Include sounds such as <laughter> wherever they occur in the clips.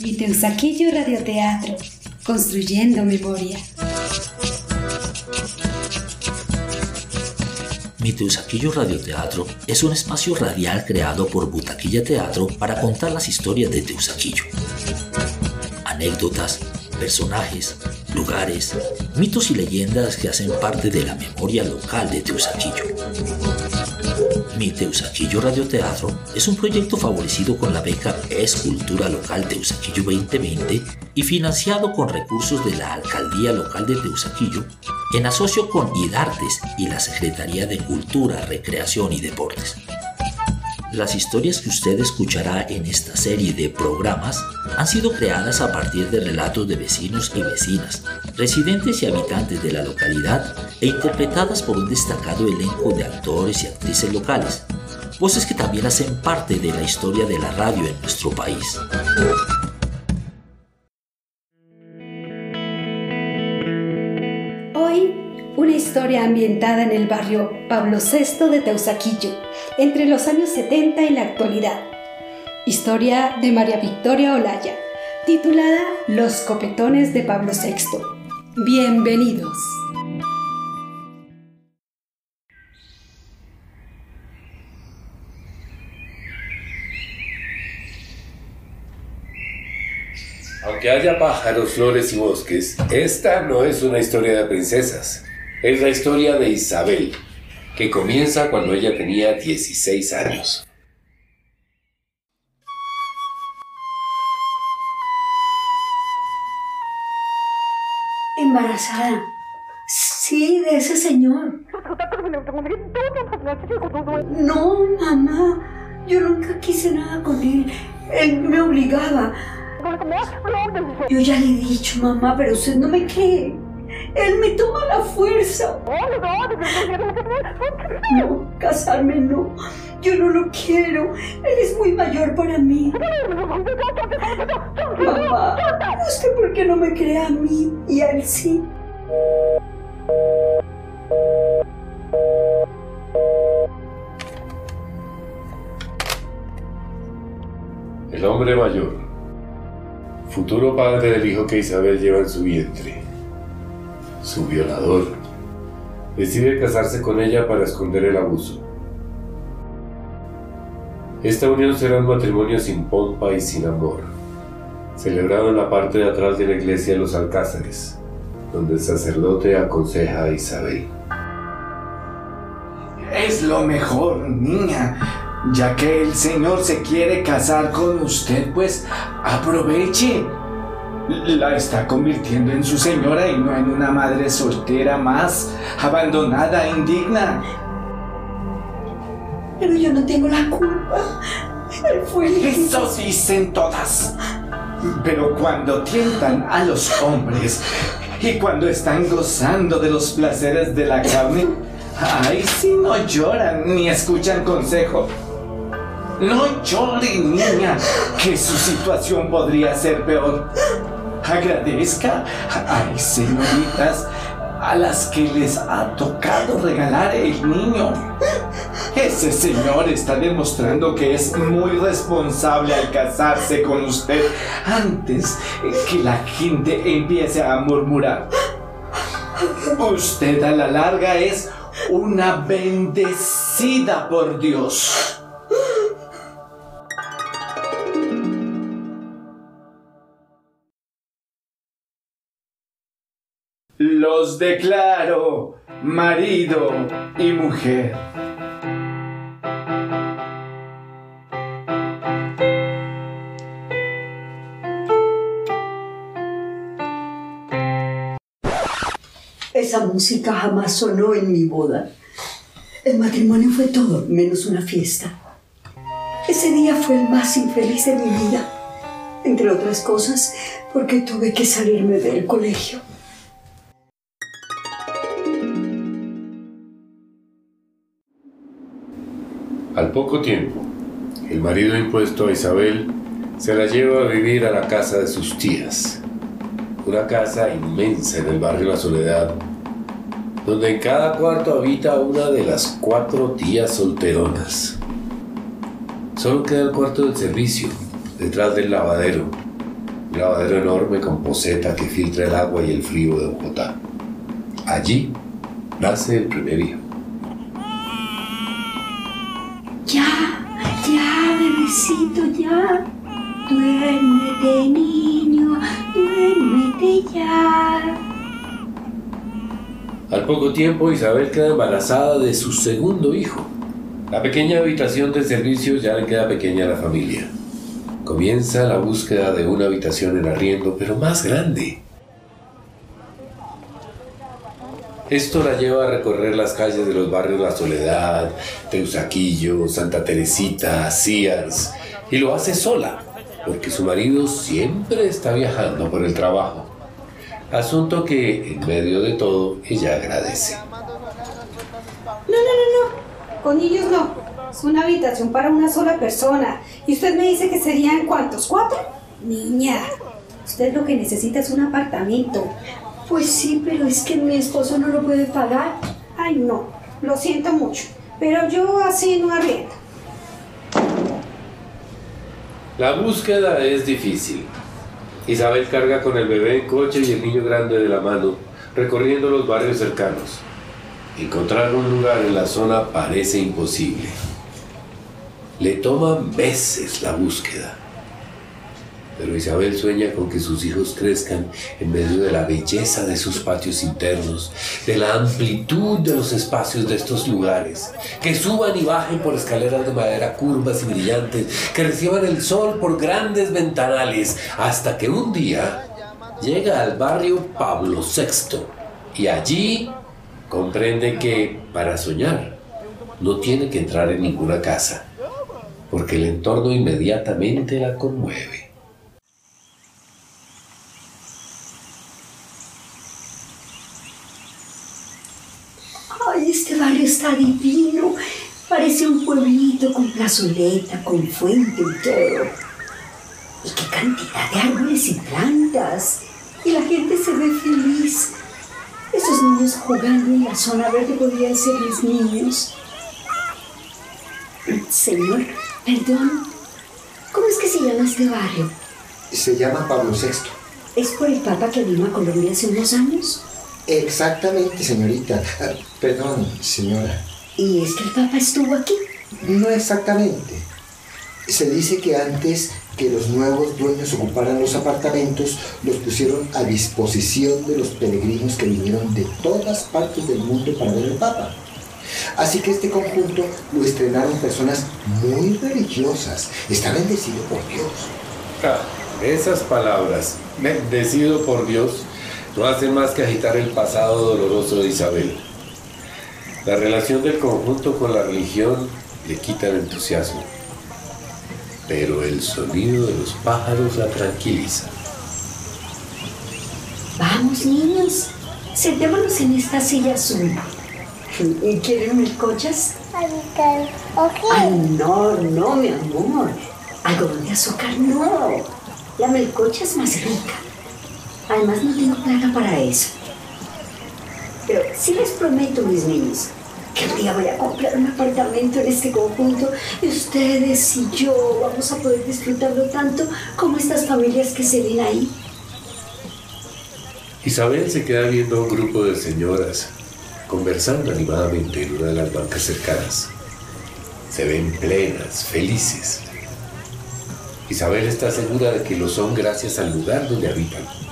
Mi Teusaquillo Radioteatro, construyendo memoria. Mi Teusaquillo Radioteatro es un espacio radial creado por Butaquilla Teatro para contar las historias de Teusaquillo. Anécdotas, personajes, lugares, mitos y leyendas que hacen parte de la memoria local de Teusaquillo. Mi Teusaquillo Radioteatro es un proyecto favorecido con la beca Escultura Local Teusaquillo 2020 y financiado con recursos de la Alcaldía Local de Teusaquillo en asocio con IDARTES y la Secretaría de Cultura, Recreación y Deportes. Las historias que usted escuchará en esta serie de programas han sido creadas a partir de relatos de vecinos y vecinas, residentes y habitantes de la localidad e interpretadas por un destacado elenco de actores y actrices locales, voces que también hacen parte de la historia de la radio en nuestro país. Una historia ambientada en el barrio Pablo VI de Teusaquillo, entre los años 70 y la actualidad. Historia de María Victoria Olaya, titulada Los copetones de Pablo VI. Bienvenidos. Aunque haya pájaros, flores y bosques, esta no es una historia de princesas. Es la historia de Isabel, que comienza cuando ella tenía 16 años. Embarazada. Sí, de ese señor. No, mamá. Yo nunca quise nada con él. Él me obligaba. Yo ya le he dicho, mamá, pero usted no me cree. Él me toma la fuerza. No, casarme no. Yo no lo quiero. Él es muy mayor para mí. Mamá, ¿usted por qué no me cree a mí y a él sí? El hombre mayor, futuro padre del hijo que Isabel lleva en su vientre, su violador, decide casarse con ella para esconder el abuso. Esta unión será un matrimonio sin pompa y sin amor, celebrado en la parte de atrás de la iglesia de los Alcázares, donde el sacerdote aconseja a Isabel. Es lo mejor, niña. Ya que el Señor se quiere casar con usted, pues aproveche. La está convirtiendo en su señora y no en una madre soltera más, abandonada, indigna. Pero yo no tengo la culpa. Él fue el Eso dicen todas. Pero cuando tientan a los hombres y cuando están gozando de los placeres de la carne, ay, si no lloran ni escuchan consejo. No llore, niña, que su situación podría ser peor. Agradezca. Hay señoritas a las que les ha tocado regalar el niño. Ese señor está demostrando que es muy responsable al casarse con usted antes que la gente empiece a murmurar. Usted a la larga es una bendecida por Dios. Los declaro marido y mujer. Esa música jamás sonó en mi boda. El matrimonio fue todo menos una fiesta. Ese día fue el más infeliz de mi vida. Entre otras cosas, porque tuve que salirme del colegio. Al poco tiempo, el marido impuesto a Isabel se la lleva a vivir a la casa de sus tías, una casa inmensa en el barrio La Soledad, donde en cada cuarto habita una de las cuatro tías solteronas. Solo queda el cuarto del servicio, detrás del lavadero. Un lavadero enorme con poseta que filtra el agua y el frío de Bogotá. Allí nace el primer hijo. Duérmete, niño, duérmete ya. Al poco tiempo Isabel queda embarazada de su segundo hijo. La pequeña habitación de servicio ya le queda pequeña a la familia. Comienza la búsqueda de una habitación en arriendo, pero más grande. Esto la lleva a recorrer las calles de los barrios La Soledad, Teusaquillo, Santa Teresita, Sears, y lo hace sola, porque su marido siempre está viajando por el trabajo. Asunto que, en medio de todo, ella agradece. No, no, no, no. Con niños no. Es una habitación para una sola persona. ¿Y usted me dice que serían cuántos? ¿Cuatro? Niña, usted lo que necesita es un apartamento. Pues sí, pero es que mi esposo no lo puede pagar. Ay, no. Lo siento mucho. Pero yo así no arriendo. La búsqueda es difícil. Isabel carga con el bebé en coche y el niño grande de la mano, recorriendo los barrios cercanos. Encontrar un lugar en la zona parece imposible. Le toma meses la búsqueda. Pero Isabel sueña con que sus hijos crezcan en medio de la belleza de sus patios internos, de la amplitud de los espacios de estos lugares, que suban y bajen por escaleras de madera curvas y brillantes, que reciban el sol por grandes ventanales, hasta que un día llega al barrio Pablo VI y allí comprende que para soñar no tiene que entrar en ninguna casa, porque el entorno inmediatamente la conmueve. Ay, este barrio está divino. Parece un pueblito con plazoleta, con fuente y todo. Y qué cantidad de árboles y plantas. Y la gente se ve feliz. Esos niños jugando en la zona verde podrían ser mis niños. Señor, perdón. ¿Cómo es que se llama este barrio? Se llama Pablo VI. ¿Es por el Papa que vino a Colombia hace unos años? Exactamente, señorita. <laughs> Perdón, señora. ¿Y es que el Papa estuvo aquí? No exactamente. Se dice que antes que los nuevos dueños ocuparan los apartamentos, los pusieron a disposición de los peregrinos que vinieron de todas partes del mundo para ver al Papa. Así que este conjunto lo estrenaron personas muy religiosas. Está bendecido por Dios. Ah, esas palabras, bendecido por Dios, no hacen más que agitar el pasado doloroso de Isabel. La relación del conjunto con la religión le quita el entusiasmo, pero el sonido de los pájaros la tranquiliza. Vamos, niños. Sentémonos en esta silla azul. ¿Y quieren melcochas? Ay, no, no, mi amor. Algodón de azúcar, no. La melcocha es más rica. Además, no tengo plata para eso. Pero sí les prometo, mis niños, que un día voy a comprar un apartamento en este conjunto y ustedes y yo vamos a poder disfrutarlo tanto como estas familias que se ven ahí. Isabel se queda viendo a un grupo de señoras conversando animadamente en una de las bancas cercanas. Se ven plenas, felices. Isabel está segura de que lo son gracias al lugar donde habitan.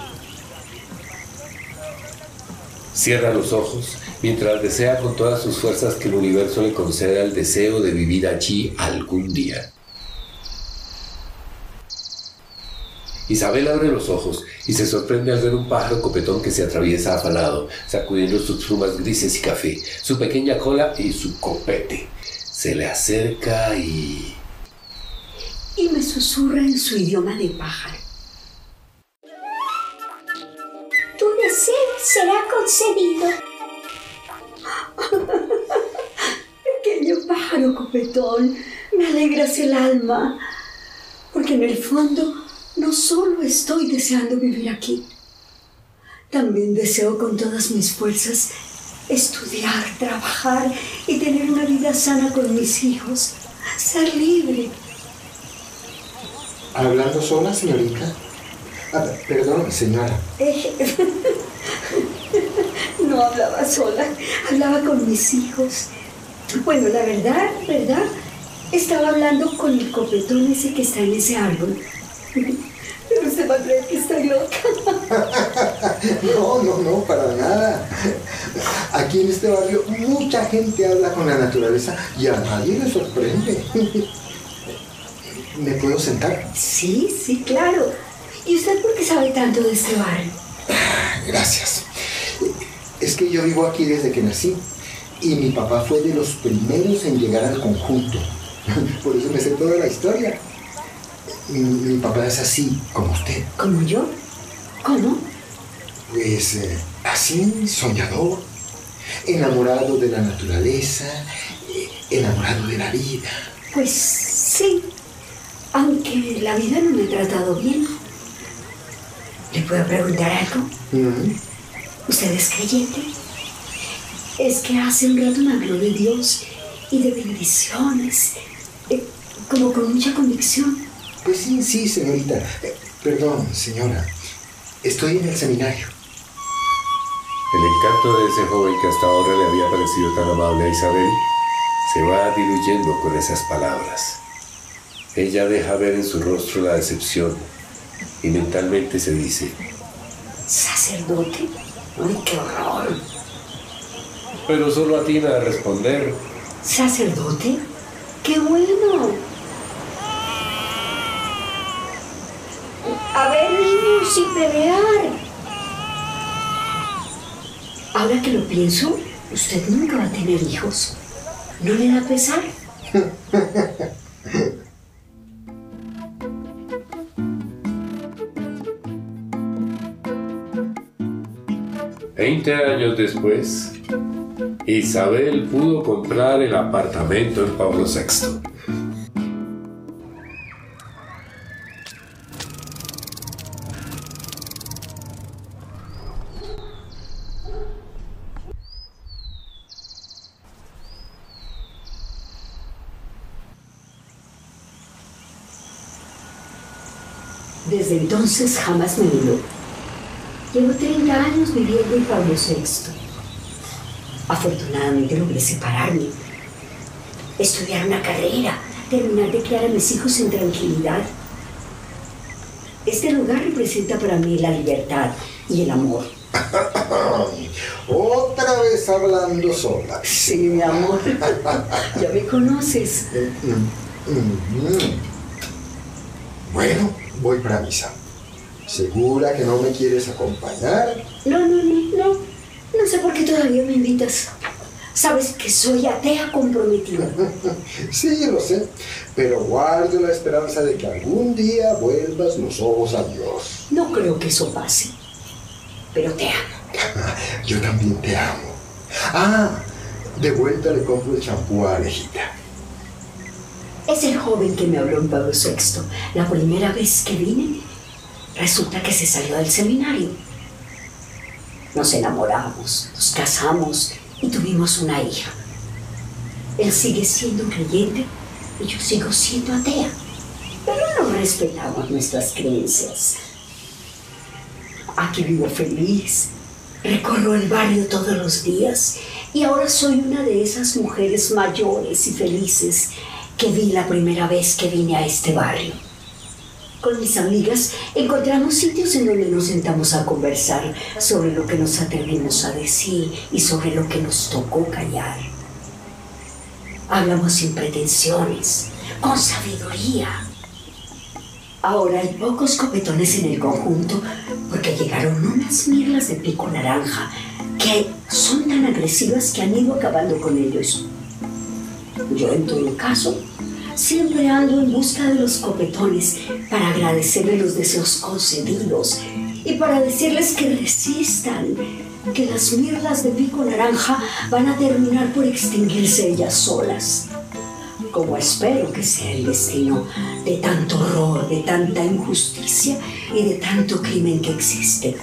Cierra los ojos mientras desea con todas sus fuerzas que el universo le conceda el deseo de vivir allí algún día. Isabel abre los ojos y se sorprende al ver un pájaro copetón que se atraviesa afanado, sacudiendo sus plumas grises y café, su pequeña cola y su copete. Se le acerca y... Y me susurra en su idioma de pájaro. Será concedido. Pequeño pájaro copetón, me alegras el alma, porque en el fondo no solo estoy deseando vivir aquí, también deseo con todas mis fuerzas estudiar, trabajar y tener una vida sana con mis hijos, ser libre ¿Hablando sola, señorita? Ah, perdón, señora. <laughs> no hablaba sola, hablaba con mis hijos. Bueno, la verdad, ¿verdad? Estaba hablando con el copetón ese que está en ese árbol. Pero usted va a creer que estoy loca. <laughs> No, no, no, para nada. Aquí en este barrio mucha gente habla con la naturaleza y a nadie le sorprende. ¿Me puedo sentar? Sí, sí, claro. ¿Y usted por qué sabe tanto de este barrio? Gracias. Es que yo vivo aquí desde que nací y mi papá fue de los primeros en llegar al conjunto. <laughs> Por eso me sé toda la historia. Mi, papá es así, como usted. ¿Como yo? ¿Cómo? Pues eh, así, soñador, enamorado de la naturaleza, eh, enamorado de la vida. Pues sí, aunque la vida no me ha tratado bien. ¿Le puedo preguntar algo? ¿Usted es creyente? Es que hace un rato me habló de Dios y de bendiciones, eh, como con mucha convicción. Pues sí, sí, señorita. Eh, perdón, señora. Estoy en el seminario. El encanto de ese joven que hasta ahora le había parecido tan amable a Isabel se va diluyendo con esas palabras. Ella deja ver en su rostro la decepción y mentalmente se dice, ¿Sacerdote? ¡Ay, qué horror! Pero solo atina a responder. ¿Sacerdote? ¡Qué bueno! A ver, niños, sin pelear. Ahora que lo pienso, usted nunca va a tener hijos. ¿No le da pesar? <laughs> Veinte años después, Isabel pudo comprar el apartamento en Pablo VI. Desde entonces jamás me miró. Llevo 30 años viviendo en Pablo VI. Afortunadamente logré separarme, estudiar una carrera, terminar de criar a mis hijos en tranquilidad. Este lugar representa para mí la libertad y el amor. <laughs> Otra vez hablando sola. Sí, mi amor. ya me conoces. Mm, mm, mm, bueno, voy para misa. ¿Segura que no me quieres acompañar? No, no, no, no. No sé por qué todavía me invitas. Sabes que soy atea comprometida. <laughs> sí, lo sé. Pero guardo la esperanza de que algún día vuelvas los ojos a Dios. No creo que eso pase. Pero te amo. <laughs> Yo también te amo. Ah, de vuelta le compro el champú a Alejita. Es el joven que me habló en Pablo VI. La primera vez que vine, resulta que se salió del seminario. Nos enamoramos, nos casamos y tuvimos una hija. Él sigue siendo creyente y yo sigo siendo atea. Pero no respetamos nuestras creencias. Aquí vivo feliz, recorro el barrio todos los días y ahora soy una de esas mujeres mayores y felices que vi la primera vez que vine a este barrio. Con mis amigas encontramos sitios en donde nos sentamos a conversar sobre lo que nos atrevimos a decir y sobre lo que nos tocó callar. Hablamos sin pretensiones, con sabiduría. Ahora hay pocos copetones en el conjunto porque llegaron unas mirlas de pico naranja que son tan agresivas que han ido acabando con ellos. Yo en todo caso siempre ando en busca de los copetones para agradecerle los deseos concedidos y para decirles que resistan, que las mirlas de pico naranja van a terminar por extinguirse ellas solas. Como espero que sea el destino de tanto horror, de tanta injusticia y de tanto crimen que existe.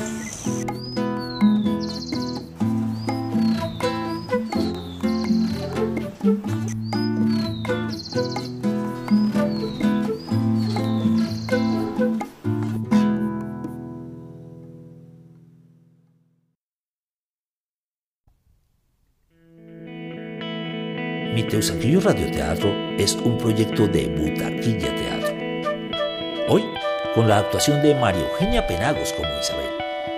Teusaquillo Radioteatro es un proyecto de Butaquilla Teatro. Hoy, con la actuación de María Eugenia Penagos como Isabel,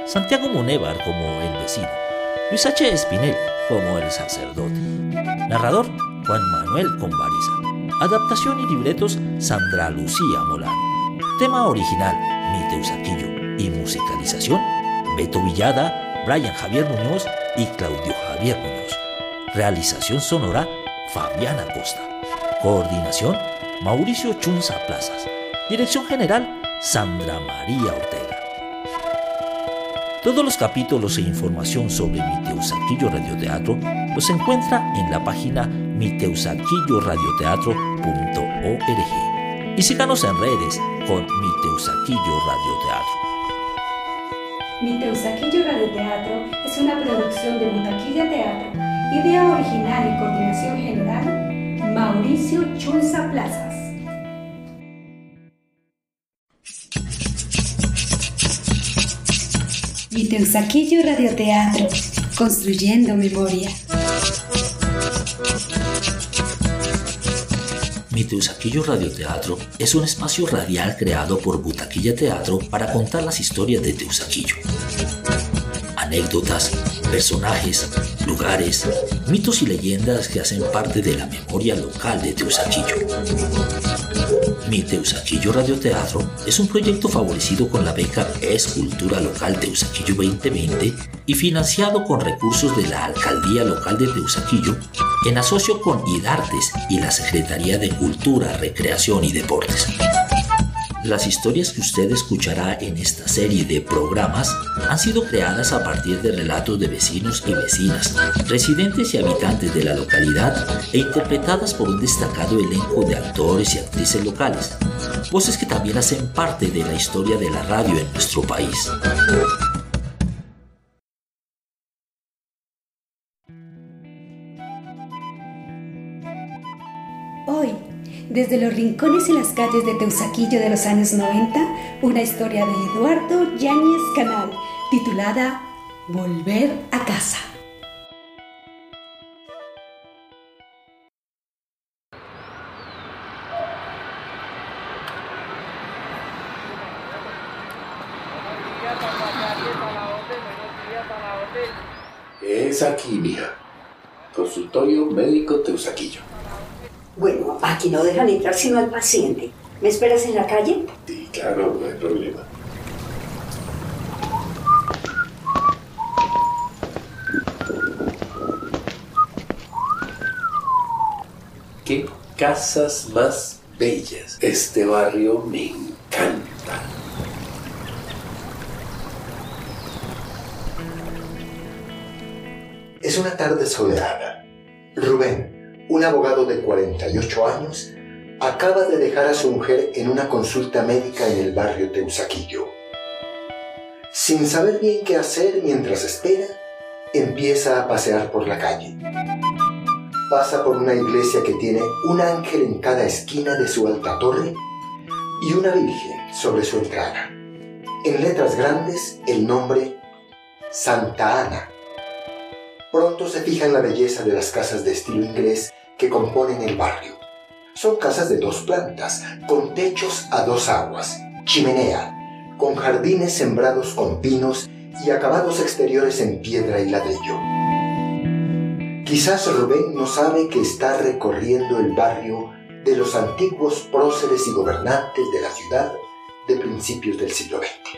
Santiago Monévar como el vecino, Luis H. Espinel como el sacerdote, narrador Juan Manuel Convariza, adaptación y libretos Sandra Lucía Molano, tema original Mi Teusaquillo y musicalización Beto Villada, Brian Javier Muñoz y Claudio Javier Muñoz. Realización sonora Fabiana Costa. Coordinación Mauricio Chunza Plazas. Dirección general Sandra María Ortega. Todos los capítulos e información sobre Miteusaquillo Radioteatro los encuentra en la página miteusaquilloradioteatro.org y síganos en redes con Miteusaquillo Radioteatro. Miteusaquillo Radioteatro es una producción de Butaquilla Teatro Idea original y coordinación general, Mauricio Chunza Plazas. Teusaquillo Radioteatro, construyendo memoria. Teusaquillo Radioteatro es un espacio radial creado por Butaquilla Teatro para contar las historias de Teusaquillo. Anécdotas, personajes, lugares, mitos y leyendas que hacen parte de la memoria local de Teusaquillo. Mi Teusaquillo Radioteatro es un proyecto favorecido con la beca Escultura Local Teusaquillo 2020 y financiado con recursos de la Alcaldía Local de Teusaquillo en asocio con IDARTES y la Secretaría de Cultura, Recreación y Deportes. Las historias que usted escuchará en esta serie de programas han sido creadas a partir de relatos de vecinos y vecinas, residentes y habitantes de la localidad e interpretadas por un destacado elenco de actores y actrices locales, voces que también hacen parte de la historia de la radio en nuestro país. Desde los rincones y las calles de Teusaquillo de los años 90, una historia de Eduardo Yáñez Canal, titulada Volver a casa. Es aquí, mija. Consultorio médico Teusaquillo. Bueno, aquí no dejan entrar sino al paciente. ¿Me esperas en la calle? Sí, claro, no hay problema. Qué casas más bellas. Este barrio me encanta. Es una tarde soleada. Rubén, un abogado de 48 años, acaba de dejar a su mujer en una consulta médica en el barrio Teusaquillo. Sin saber bien qué hacer mientras espera, empieza a pasear por la calle. Pasa por una iglesia que tiene un ángel en cada esquina de su alta torre y una virgen sobre su entrada. En letras grandes el nombre Santa Ana. Pronto se fija en la belleza de las casas de estilo inglés que componen el barrio. Son casas de dos plantas, con techos a dos aguas, chimenea, con jardines sembrados con pinos y acabados exteriores en piedra y ladrillo. Quizás Rubén no sabe que está recorriendo el barrio de los antiguos próceres y gobernantes de la ciudad de principios del siglo XX,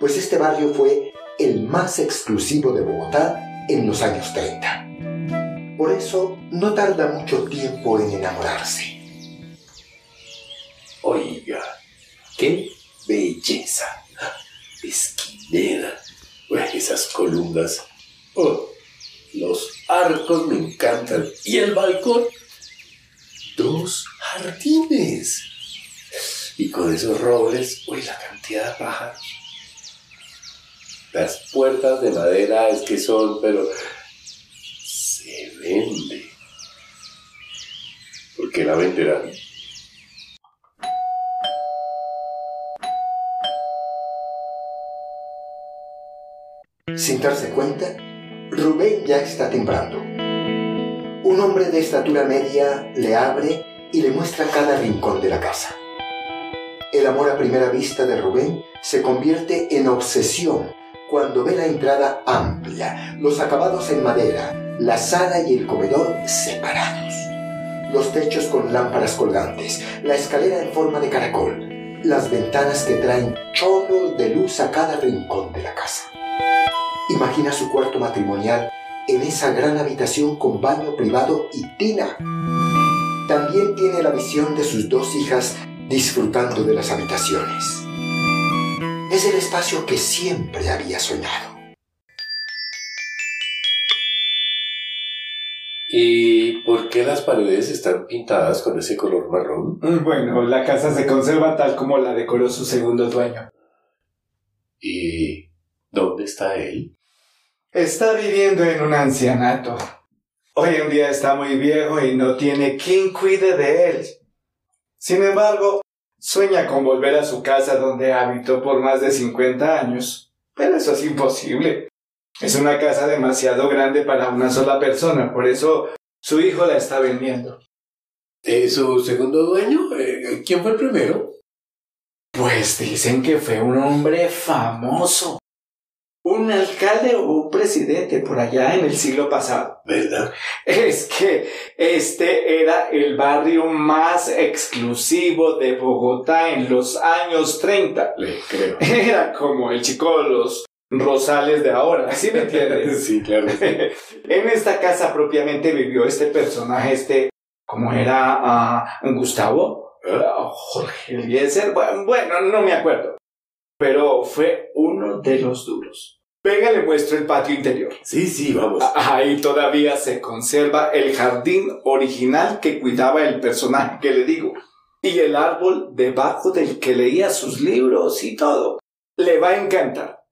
pues este barrio fue el más exclusivo de Bogotá en los años 30. Por eso no tarda mucho tiempo en enamorarse. Oiga, qué belleza. Esquinera. esas columnas. Oh, los arcos me encantan. ¿Y el balcón? Dos jardines. Y con esos robles, uy, la cantidad de pájaros. Las puertas de madera es que son, pero vende. Porque la venderán. Sin darse cuenta, Rubén ya está timbrando. Un hombre de estatura media le abre y le muestra cada rincón de la casa. El amor a primera vista de Rubén se convierte en obsesión cuando ve la entrada amplia, los acabados en madera, la sala y el comedor separados, los techos con lámparas colgantes, la escalera en forma de caracol, las ventanas que traen chorros de luz a cada rincón de la casa. Imagina su cuarto matrimonial en esa gran habitación con baño privado y tina. También tiene la visión de sus dos hijas disfrutando de las habitaciones. Es el espacio que siempre había soñado. ¿Y por qué las paredes están pintadas con ese color marrón? Bueno, la casa se conserva tal como la decoró su segundo dueño. ¿Y dónde está él? Está viviendo en un ancianato. Hoy en día está muy viejo y no tiene quien cuide de él. Sin embargo, sueña con volver a su casa donde habitó por más de 50 años. Pero eso es imposible. Es una casa demasiado grande para una sola persona, por eso su hijo la está vendiendo. ¿Eh, ¿Su segundo dueño? Eh, ¿Quién fue el primero? Pues dicen que fue un hombre famoso. Un alcalde o un presidente por allá en el siglo pasado. ¿Verdad? Es que este era el barrio más exclusivo de Bogotá en los años 30. Le creo. Era como el chico de los Rosales de ahora, ¿sí me entiendes? <laughs> sí, claro. <laughs> en esta casa propiamente vivió este personaje, este, ¿cómo era? Ah, Gustavo, Ah, Jorge Eliezer, bueno, bueno, no me acuerdo. Pero fue uno de los duros. Venga, le muestro el patio interior. Sí, sí, vamos. Ahí todavía se conserva el jardín original que cuidaba el personaje que le digo. Y el árbol debajo del que leía sus libros y todo. Le va a encantar.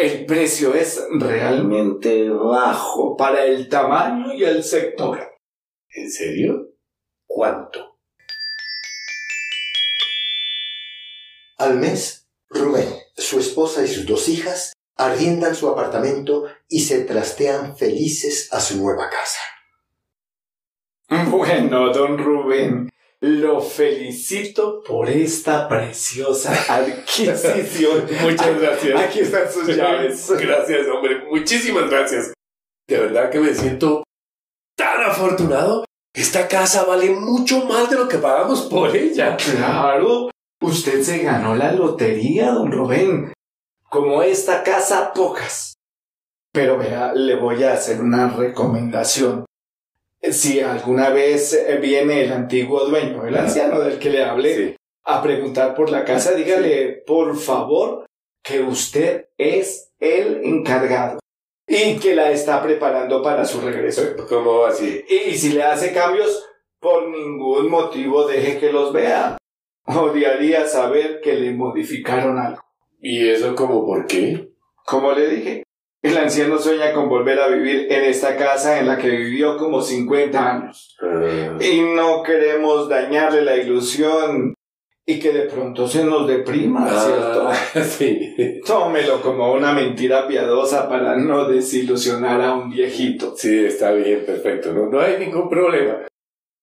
El precio es realmente bajo para el tamaño y el sector. ¿En serio? ¿Cuánto? Al mes, Rubén, su esposa y sus dos hijas arriendan su apartamento y se trastean felices a su nueva casa. Bueno, don Rubén, lo felicito por esta preciosa <laughs> adquisición. Muchas gracias. Aquí están sus llaves. <laughs> Gracias, hombre. Muchísimas gracias. De verdad que me siento tan afortunado. Esta casa vale mucho más de lo que pagamos por ella. Claro, usted se ganó la lotería, don Rubén. Como esta casa, pocas. Pero vea, le voy a hacer una recomendación. Si alguna vez viene el antiguo dueño, el anciano del que le hablé, Sí. a preguntar por la casa, dígale, por favor, que usted es el encargado y que la está preparando para su regreso. ¿Cómo así? Y si le hace cambios, por ningún motivo deje que los vea. Odiaría saber que le modificaron algo. ¿Y eso como por qué? Como le dije, el anciano sueña con volver a vivir en esta casa en la que vivió como 50 años. Ah, Y no queremos dañarle la ilusión y que de pronto se nos deprima, ¿cierto? ah, <laughs> sí. Tómelo como una mentira piadosa para no desilusionar a un viejito. Sí, está bien, perfecto. No, no hay ningún problema.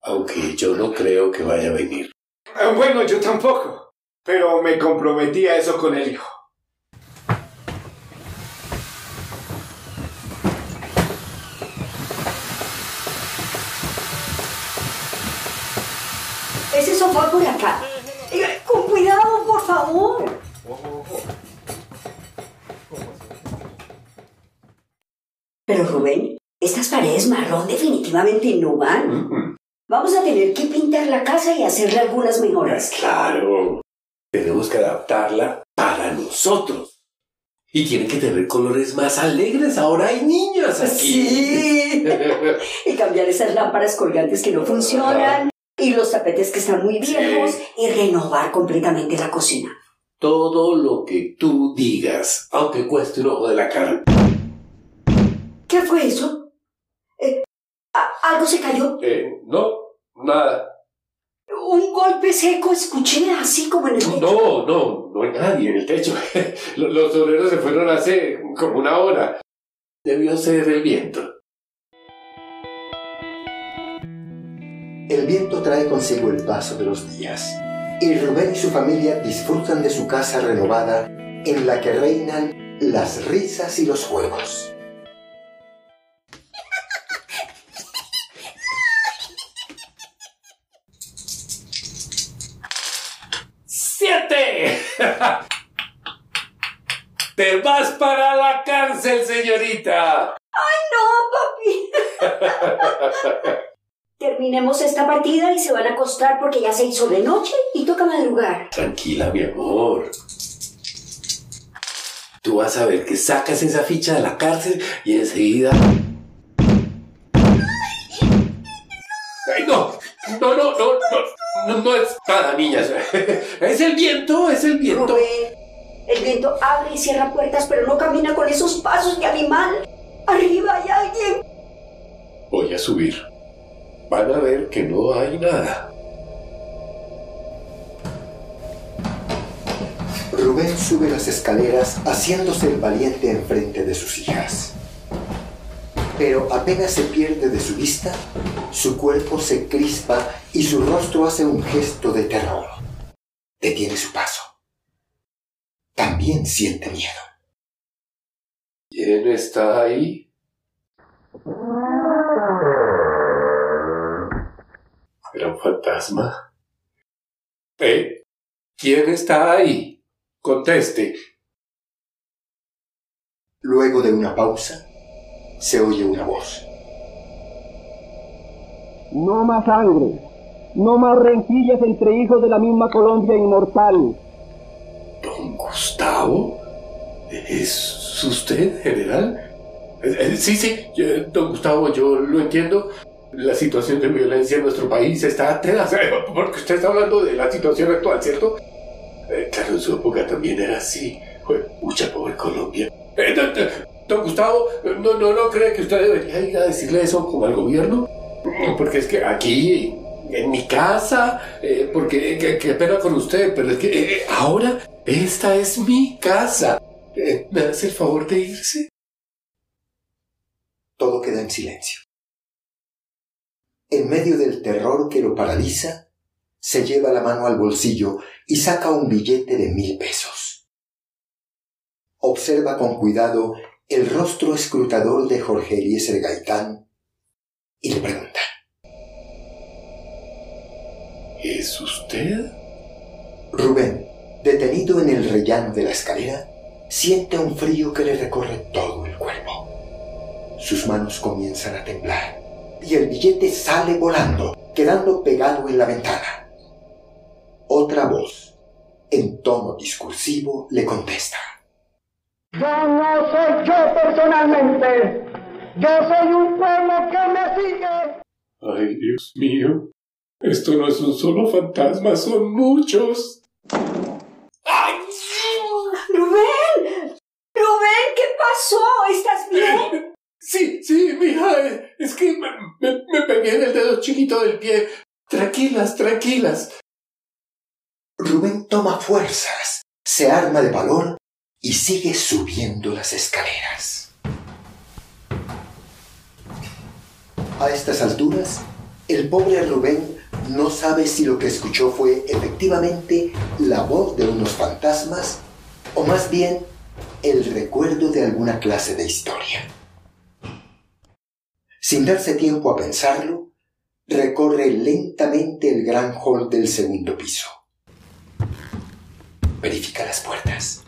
Aunque yo no creo que vaya a venir. Eh, Bueno, yo tampoco, pero me comprometí a eso con el hijo. Ese sofá por acá. Eh, Con cuidado, por favor. Pero Rubén, estas paredes marrón definitivamente no van. Vamos a tener que pintar la casa y hacerle algunas mejoras. Claro. Tenemos que adaptarla para nosotros. Y tiene que tener colores más alegres. Ahora hay niñas aquí. Sí. <laughs> y cambiar esas lámparas colgantes que no funcionan y los tapetes que están muy viejos y renovar completamente la cocina. Todo lo que tú digas, aunque cueste un ojo de la cara. ¿Qué fue eso? Eh, ¿a- ¿Algo se cayó? Eh, no, nada. Un golpe seco escuché así como en el techo. No, no, no hay nadie en el techo. <laughs> Los los obreros se fueron hace como una hora. Debió ser el viento. El viento trae consigo el paso de los días y Rubén y su familia disfrutan de su casa renovada en la que reinan las risas y los juegos. ¡Siete! ¡Te vas para la cárcel, señorita! ¡Ay, no, papi! <laughs> Terminemos esta partida y se van a acostar porque ya se hizo de noche y toca madrugar. Tranquila, mi amor. Tú vas a ver que sacas esa ficha de la cárcel y enseguida... ¡Ay, no! No, no, no, no, no, no es nada, niñas. <laughs> Es el viento, es el viento. Rubén, el viento abre y cierra puertas, pero no camina con esos pasos de animal. Arriba hay alguien. Voy a subir. Van a ver que no hay nada. Rubén sube las escaleras haciéndose el valiente enfrente de sus hijas. Pero apenas se pierde de su vista, su cuerpo se crispa y su rostro hace un gesto de terror. Detiene su paso. También siente miedo. ¿Quién está ahí? ¿Era un fantasma? ¿Eh? ¿Quién está ahí? Conteste. Luego de una pausa, se oye una voz. No más sangre, no más rencillas entre hijos de la misma Colombia inmortal. ¿Don Gustavo? ¿Es usted, general? Eh, eh, Sí, sí, don Gustavo, yo lo entiendo. La situación de violencia en nuestro país está tenaz, <laughs> porque usted está hablando de la situación actual, ¿cierto? Eh, claro, en su época también era así. Fue mucha pobre Colombia. Eh, don, Gustavo, ¿no, no, ¿no cree que usted debería ir a decirle eso como al gobierno? Porque es que aquí, en mi casa, eh, porque qué qué pena con usted, pero es que ahora esta es mi casa. ¿Me hace el favor de irse? Todo queda en silencio. En medio del terror que lo paraliza, se lleva la mano al bolsillo y saca un billete de mil pesos. Observa con cuidado el rostro escrutador de Jorge Eliezer Gaitán y le pregunta. ¿Es usted? Rubén, detenido en el rellano de la escalera, siente un frío que le recorre todo el cuerpo. Sus manos comienzan a temblar y el billete sale volando, quedando pegado en la ventana. Otra voz, en tono discursivo, le contesta. Yo no soy yo personalmente. Yo soy un pueblo que me sigue. Ay, Dios mío. Esto no es un solo fantasma, son muchos. ¡Ay! Rubén, Rubén, ¿qué pasó? ¿Estás bien? Sí, mija, es que me, me- pegué en el dedo chiquito del pie. Tranquilas, tranquilas. Rubén toma fuerzas, se arma de valor y sigue subiendo las escaleras. A estas alturas, el pobre Rubén no sabe si lo que escuchó fue efectivamente la voz de unos fantasmas o más bien el recuerdo de alguna clase de historia. Sin darse tiempo a pensarlo, recorre lentamente el gran hall del segundo piso. Verifica las puertas.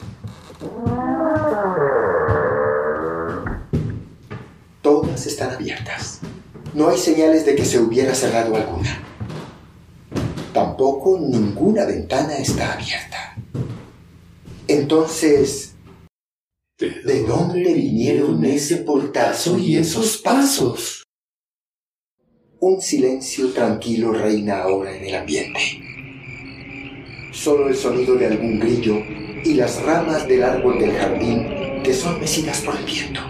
Todas están abiertas. No hay señales de que se hubiera cerrado alguna. Tampoco ninguna ventana está abierta. Entonces, ¿de dónde vinieron ese portazo y esos pasos? Un silencio tranquilo reina ahora en el ambiente. Solo el sonido de algún grillo y las ramas del árbol del jardín que son mecidas por el viento.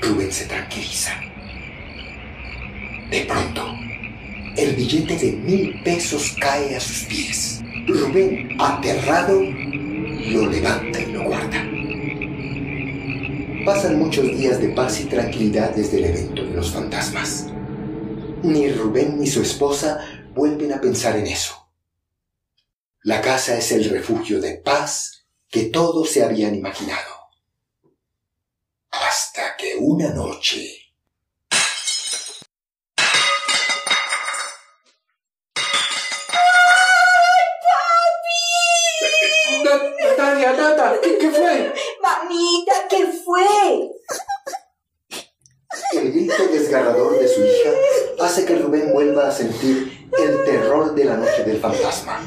Rubén se tranquiliza. De pronto, el billete de mil pesos cae a sus pies. Rubén, aterrado, lo levanta y lo guarda. Pasan muchos días de paz y tranquilidad desde el evento de los fantasmas. ni Rubén ni su esposa vuelven a pensar en eso. La casa es el refugio de paz que todos se habían imaginado. Hasta que una noche... Natalia, Nata, ¿qué, ¿qué, fue? Mamita, ¿qué fue? El grito desgarrador de su hija hace que Rubén a sentir el terror de la noche del fantasma.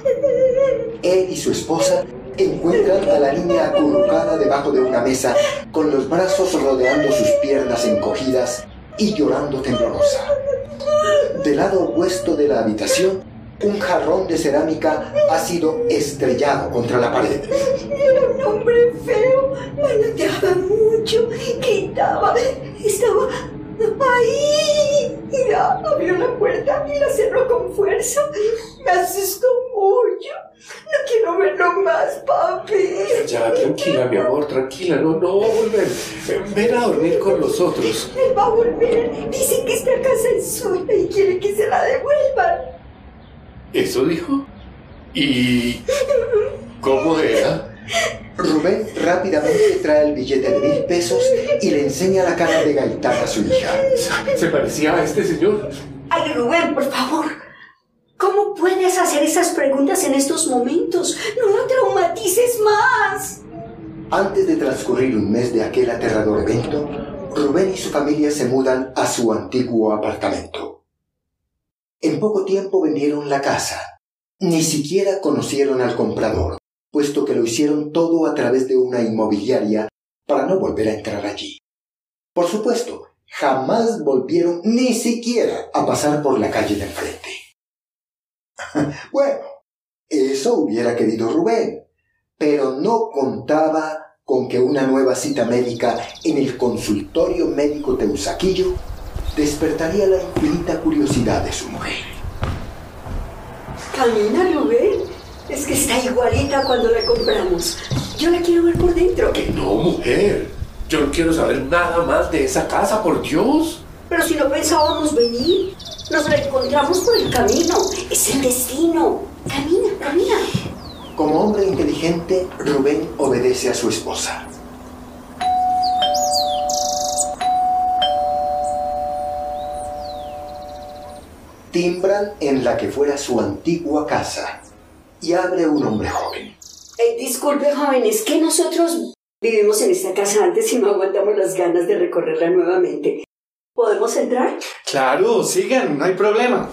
Él y su esposa encuentran a la niña acurrucada debajo de una mesa, con los brazos rodeando sus piernas encogidas y llorando temblorosa. Del lado opuesto de la habitación, un jarrón de cerámica ha sido estrellado contra la pared. Era un hombre feo, manoteaba mucho, gritaba, estaba ahí. Y abrió la puerta y la cerró con fuerza. Me asustó mucho. No quiero verlo más, papi. Ya, tranquila, mi amor, tranquila. No, no va a volver. Ven a dormir con nosotros. Él va a volver. Dicen que esta casa es suya y quiere que se la devuelvan. ¿Eso dijo? ¿Y cómo era? Rubén rápidamente trae el billete de mil pesos y le enseña la cara de Gaitán a su hija. Se parecía a este señor. Ay, Rubén, por favor. ¿Cómo puedes hacer esas preguntas en estos momentos? No lo traumatices más. Antes de transcurrir un mes de aquel aterrador evento, Rubén y su familia se mudan a su antiguo apartamento. En poco tiempo vendieron la casa. Ni siquiera conocieron al comprador, puesto que lo hicieron todo a través de una inmobiliaria para no volver a entrar allí. Por supuesto, jamás volvieron ni siquiera a pasar por la calle de enfrente. <laughs> bueno, eso hubiera querido Rubén, pero no contaba con que una nueva cita médica en el consultorio médico Teusaquillo despertaría la infinita curiosidad de su mujer. Camina, Rubén. Es que está igualita cuando la compramos. Yo la quiero ver por dentro. Que no, mujer. Yo no quiero saber nada más de esa casa, por Dios. Pero si no pensábamos venir, nos la encontramos por el camino. Es el destino. Camina, camina. Como hombre inteligente, Rubén obedece a su esposa. Timbran en la que fuera su antigua casa y abre un hombre joven. Disculpe, joven, es que nosotros vivimos en esta casa antes y no aguantamos las ganas de recorrerla nuevamente. ¿Podemos entrar? Claro, sigan, no hay problema.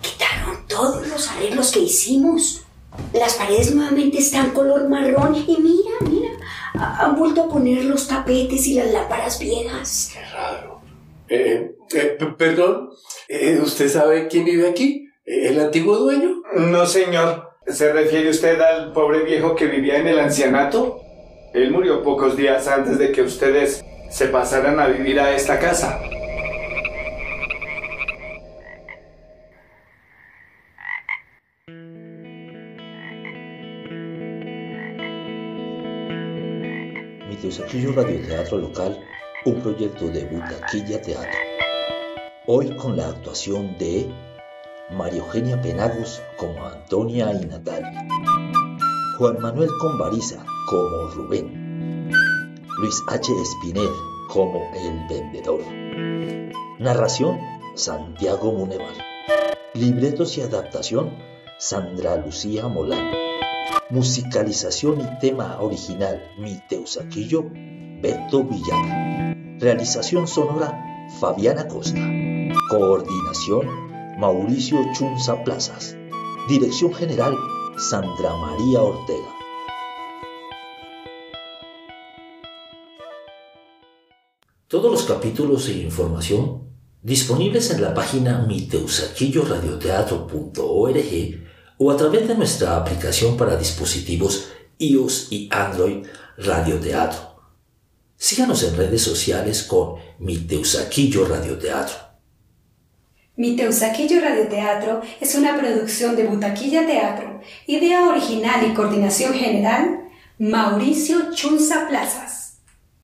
Quitaron todos los arreglos que hicimos. Las paredes nuevamente están color marrón y mira, mira, han vuelto a poner los tapetes y las lámparas viejas. Qué raro. Eh, eh, perdón, eh, ¿usted sabe quién vive aquí? ¿El antiguo dueño? No, señor. ¿Se refiere usted al pobre viejo que vivía en el ancianato? Él murió pocos días antes de que ustedes se pasaran a vivir a esta casa. Mi Teusaquillo Radioteatro Local, un proyecto de Butaquilla Teatro. Hoy con la actuación de María Eugenia Penagos como Antonia y Natalia, Juan Manuel Convariza como Rubén, Luis H. Espinel como El Vendedor. Narración Santiago Munevar. Libretos y adaptación Sandra Lucía Molano. Musicalización y tema original Mi Teusaquillo Beto Villaga. Realización sonora Fabiana Costa. Coordinación Mauricio Chunza Plazas. Dirección General Sandra María Ortega. Todos los capítulos e información disponibles en la página miteusaquilloradioteatro.org o a través de nuestra aplicación para dispositivos iOS y Android Radioteatro. Síganos en redes sociales con Mi Teusaquillo Radioteatro. Mi Teusaquillo Radioteatro es una producción de Butaquilla Teatro, idea original y coordinación general, Mauricio Chunza Plazas.